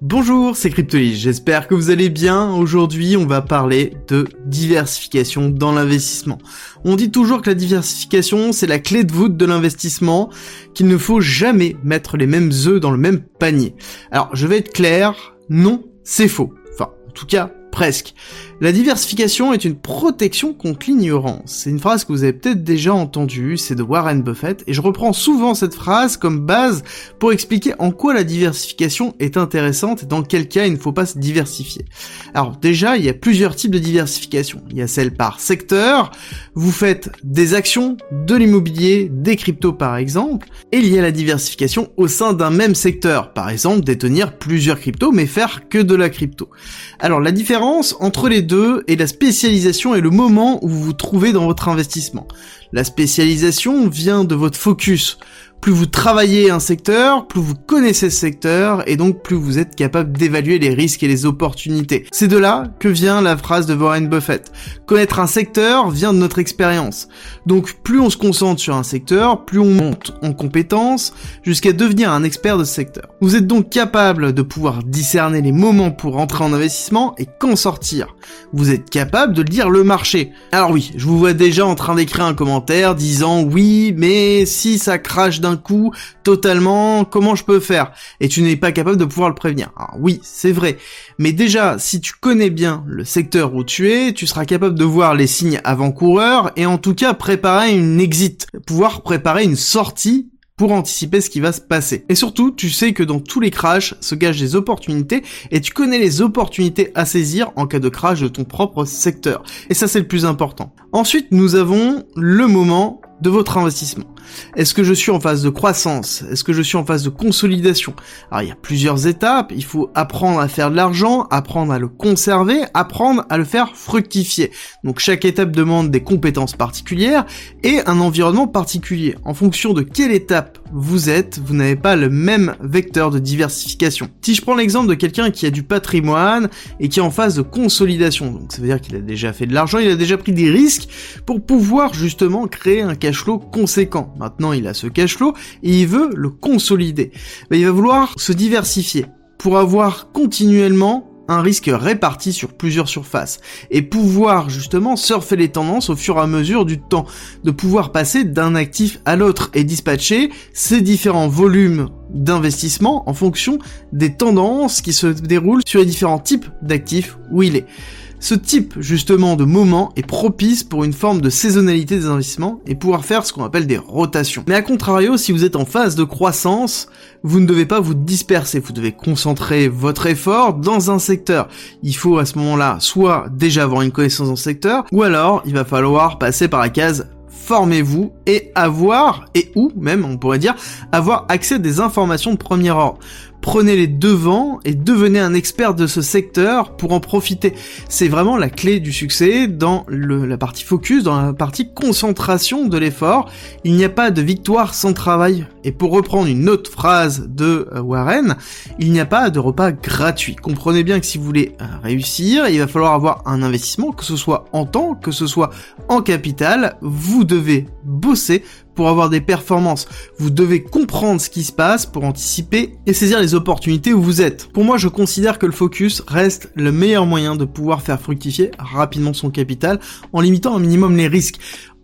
Bonjour, c'est Cryptolis, j'espère que vous allez bien. Aujourd'hui, on va parler de diversification dans l'investissement. On dit toujours que la diversification, c'est la clé de voûte de l'investissement, qu'il ne faut jamais mettre les mêmes œufs dans le même panier. Alors, je vais être clair, non, c'est faux. Enfin, en tout cas, presque. La diversification est une protection contre l'ignorance. C'est une phrase que vous avez peut-être déjà entendue, c'est de Warren Buffett, et je reprends souvent cette phrase comme base pour expliquer en quoi la diversification est intéressante et dans quel cas il ne faut pas se diversifier. Alors déjà, il y a plusieurs types de diversification. Il y a celle par secteur, vous faites des actions, de l'immobilier, des cryptos par exemple, et il y a la diversification au sein d'un même secteur, par exemple détenir plusieurs cryptos mais faire que de la crypto. Alors la différence entre les deux est la spécialisation et le moment où vous vous trouvez dans votre investissement. La spécialisation vient de votre focus plus vous travaillez un secteur, plus vous connaissez ce secteur, et donc plus vous êtes capable d'évaluer les risques et les opportunités. C'est de là que vient la phrase de Warren Buffett. Connaître un secteur vient de notre expérience. Donc plus on se concentre sur un secteur, plus on monte en compétences, jusqu'à devenir un expert de ce secteur. Vous êtes donc capable de pouvoir discerner les moments pour entrer en investissement et quand sortir. Vous êtes capable de lire le marché. Alors oui, je vous vois déjà en train d'écrire un commentaire disant oui, mais si ça crache d'un coup, totalement, comment je peux faire? Et tu n'es pas capable de pouvoir le prévenir. Oui, c'est vrai. Mais déjà, si tu connais bien le secteur où tu es, tu seras capable de voir les signes avant-coureurs et en tout cas préparer une exit, pouvoir préparer une sortie pour anticiper ce qui va se passer. Et surtout, tu sais que dans tous les crashs se cachent des opportunités et tu connais les opportunités à saisir en cas de crash de ton propre secteur. Et ça, c'est le plus important. Ensuite, nous avons le moment de votre investissement. Est-ce que je suis en phase de croissance? Est-ce que je suis en phase de consolidation? Alors il y a plusieurs étapes, il faut apprendre à faire de l'argent, apprendre à le conserver, apprendre à le faire fructifier. Donc chaque étape demande des compétences particulières et un environnement particulier. En fonction de quelle étape vous êtes, vous n'avez pas le même vecteur de diversification. Si je prends l'exemple de quelqu'un qui a du patrimoine et qui est en phase de consolidation, donc ça veut dire qu'il a déjà fait de l'argent, il a déjà pris des risques pour pouvoir justement créer un conséquent. Maintenant, il a ce cash flow et il veut le consolider. il va vouloir se diversifier pour avoir continuellement un risque réparti sur plusieurs surfaces et pouvoir justement surfer les tendances au fur et à mesure du temps, de pouvoir passer d'un actif à l'autre et dispatcher ces différents volumes d'investissement en fonction des tendances qui se déroulent sur les différents types d'actifs où il est. Ce type justement de moment est propice pour une forme de saisonnalité des investissements et pouvoir faire ce qu'on appelle des rotations. Mais à contrario, si vous êtes en phase de croissance, vous ne devez pas vous disperser, vous devez concentrer votre effort dans un secteur. Il faut à ce moment-là soit déjà avoir une connaissance dans ce secteur, ou alors il va falloir passer par la case formez-vous et avoir, et ou même on pourrait dire, avoir accès à des informations de premier ordre prenez les devants et devenez un expert de ce secteur pour en profiter. C'est vraiment la clé du succès dans la partie focus, dans la partie concentration de l'effort. Il n'y a pas de victoire sans travail. Et pour reprendre une autre phrase de euh, Warren, il n'y a pas de repas gratuit. Comprenez bien que si vous voulez euh, réussir, il va falloir avoir un investissement, que ce soit en temps, que ce soit en capital. Vous devez bosser pour avoir des performances. Vous devez comprendre ce qui se passe pour anticiper et saisir les opportunités où vous êtes. Pour moi, je considère que le focus reste le meilleur moyen de pouvoir faire fructifier rapidement son capital en limitant un minimum les risques.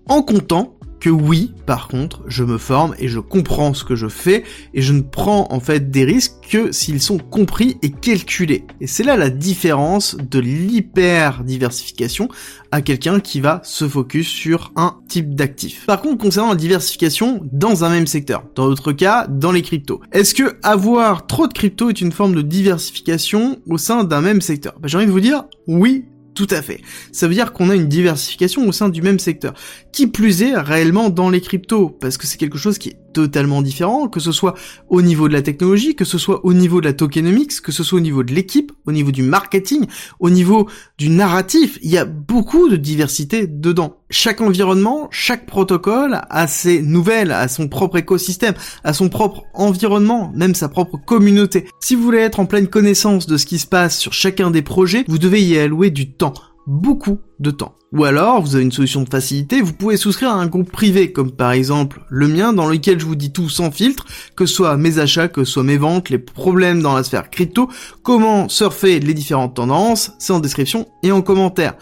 En comptant oui, par contre, je me forme et je comprends ce que je fais et je ne prends en fait des risques que s'ils sont compris et calculés. Et c'est là la différence de l'hyper diversification à quelqu'un qui va se focus sur un type d'actif. Par contre, concernant la diversification dans un même secteur, dans d'autres cas, dans les cryptos, est-ce que avoir trop de cryptos est une forme de diversification au sein d'un même secteur? Bah, J'ai envie de vous dire oui tout à fait. Ça veut dire qu'on a une diversification au sein du même secteur. Qui plus est réellement dans les cryptos, parce que c'est quelque chose qui est totalement différent, que ce soit au niveau de la technologie, que ce soit au niveau de la tokenomics, que ce soit au niveau de l'équipe, au niveau du marketing, au niveau du narratif. Il y a beaucoup de diversité dedans. Chaque environnement, chaque protocole a ses nouvelles, a son propre écosystème, a son propre environnement, même sa propre communauté. Si vous voulez être en pleine connaissance de ce qui se passe sur chacun des projets, vous devez y allouer du temps beaucoup de temps. Ou alors, vous avez une solution de facilité, vous pouvez souscrire à un groupe privé, comme par exemple le mien, dans lequel je vous dis tout sans filtre, que ce soit mes achats, que ce soit mes ventes, les problèmes dans la sphère crypto, comment surfer les différentes tendances, c'est en description et en commentaire.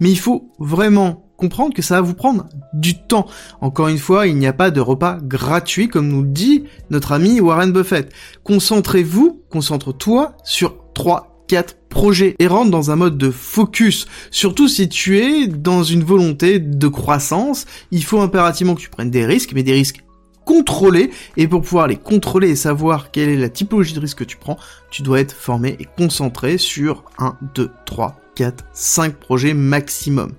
Mais il faut vraiment comprendre que ça va vous prendre du temps. Encore une fois, il n'y a pas de repas gratuit, comme nous le dit notre ami Warren Buffett. Concentrez-vous, concentre-toi sur 3, 4 projets et rentre dans un mode de focus. Surtout si tu es dans une volonté de croissance, il faut impérativement que tu prennes des risques, mais des risques contrôlés, et pour pouvoir les contrôler et savoir quelle est la typologie de risque que tu prends, tu dois être formé et concentré sur 1, 2, 3, 4, 5 projets maximum.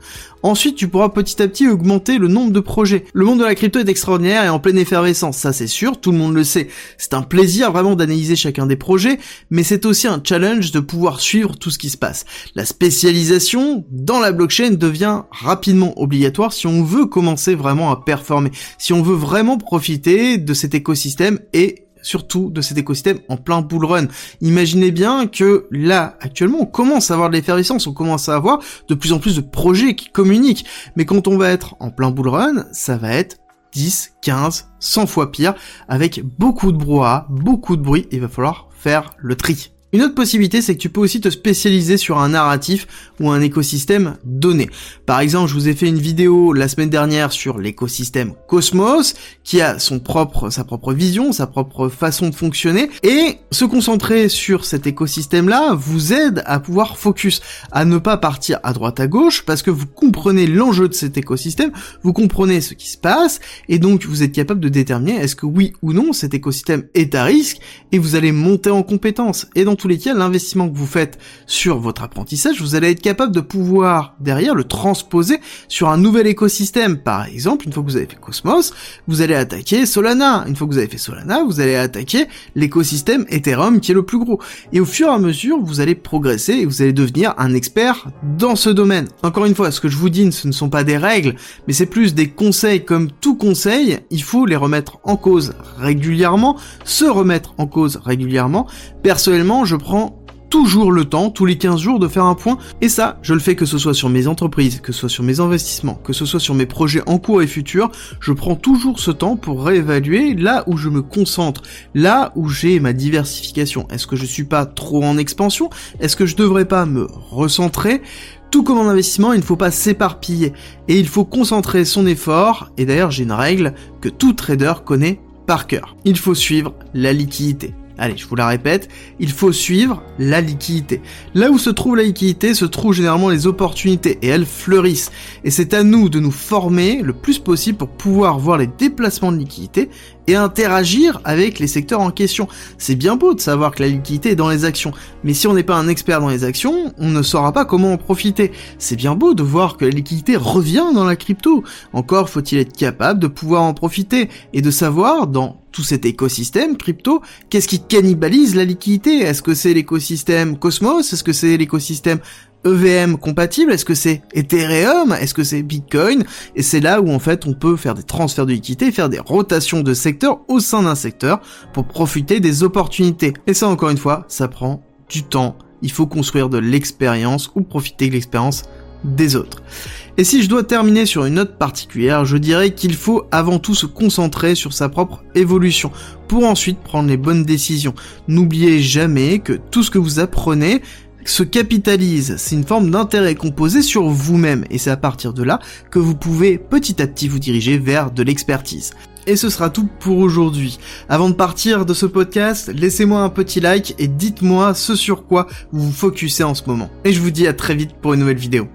Ensuite, tu pourras petit à petit augmenter le nombre de projets. Le monde de la crypto est extraordinaire et en pleine effervescence, ça c'est sûr, tout le monde le sait. C'est un plaisir vraiment d'analyser chacun des projets, mais c'est aussi un challenge de pouvoir suivre tout ce qui se passe. La spécialisation dans la blockchain devient rapidement obligatoire si on veut commencer vraiment à performer, si on veut vraiment profiter de cet écosystème et surtout de cet écosystème en plein bull run. Imaginez bien que là, actuellement, on commence à avoir de l'effervescence, on commence à avoir de plus en plus de projets qui communiquent. Mais quand on va être en plein bull run, ça va être 10, 15, 100 fois pire, avec beaucoup de brouhaha, beaucoup de bruit, il va falloir faire le tri. Une autre possibilité, c'est que tu peux aussi te spécialiser sur un narratif ou un écosystème donné. Par exemple, je vous ai fait une vidéo la semaine dernière sur l'écosystème Cosmos, qui a son propre, sa propre vision, sa propre façon de fonctionner, et se concentrer sur cet écosystème-là vous aide à pouvoir focus, à ne pas partir à droite à gauche, parce que vous comprenez l'enjeu de cet écosystème, vous comprenez ce qui se passe, et donc vous êtes capable de déterminer est-ce que oui ou non cet écosystème est à risque, et vous allez monter en compétence. Tous les cas, l'investissement que vous faites sur votre apprentissage, vous allez être capable de pouvoir derrière le transposer sur un nouvel écosystème. Par exemple, une fois que vous avez fait Cosmos, vous allez attaquer Solana. Une fois que vous avez fait Solana, vous allez attaquer l'écosystème Ethereum qui est le plus gros. Et au fur et à mesure, vous allez progresser et vous allez devenir un expert dans ce domaine. Encore une fois, ce que je vous dis, ce ne sont pas des règles, mais c'est plus des conseils comme tout conseil, il faut les remettre en cause régulièrement, se remettre en cause régulièrement. Personnellement, je prends toujours le temps, tous les 15 jours, de faire un point. Et ça, je le fais que ce soit sur mes entreprises, que ce soit sur mes investissements, que ce soit sur mes projets en cours et futurs. Je prends toujours ce temps pour réévaluer là où je me concentre, là où j'ai ma diversification. Est-ce que je suis pas trop en expansion? Est-ce que je devrais pas me recentrer? Tout comme en investissement, il ne faut pas s'éparpiller et il faut concentrer son effort. Et d'ailleurs, j'ai une règle que tout trader connaît par cœur. Il faut suivre la liquidité. Allez, je vous la répète, il faut suivre la liquidité. Là où se trouve la liquidité, se trouvent généralement les opportunités et elles fleurissent. Et c'est à nous de nous former le plus possible pour pouvoir voir les déplacements de liquidité et interagir avec les secteurs en question. C'est bien beau de savoir que la liquidité est dans les actions, mais si on n'est pas un expert dans les actions, on ne saura pas comment en profiter. C'est bien beau de voir que la liquidité revient dans la crypto. Encore faut-il être capable de pouvoir en profiter et de savoir dans tout cet écosystème crypto, qu'est-ce qui cannibalise la liquidité? Est-ce que c'est l'écosystème Cosmos? Est-ce que c'est l'écosystème EVM compatible Est-ce que c'est Ethereum Est-ce que c'est Bitcoin? Et c'est là où en fait on peut faire des transferts de liquidité, faire des rotations de secteurs au sein d'un secteur pour profiter des opportunités. Et ça encore une fois, ça prend du temps. Il faut construire de l'expérience ou profiter de l'expérience des autres. Et si je dois terminer sur une note particulière, je dirais qu'il faut avant tout se concentrer sur sa propre évolution pour ensuite prendre les bonnes décisions. N'oubliez jamais que tout ce que vous apprenez se capitalise, c'est une forme d'intérêt composé sur vous-même et c'est à partir de là que vous pouvez petit à petit vous diriger vers de l'expertise. Et ce sera tout pour aujourd'hui. Avant de partir de ce podcast, laissez-moi un petit like et dites-moi ce sur quoi vous vous focussez en ce moment. Et je vous dis à très vite pour une nouvelle vidéo.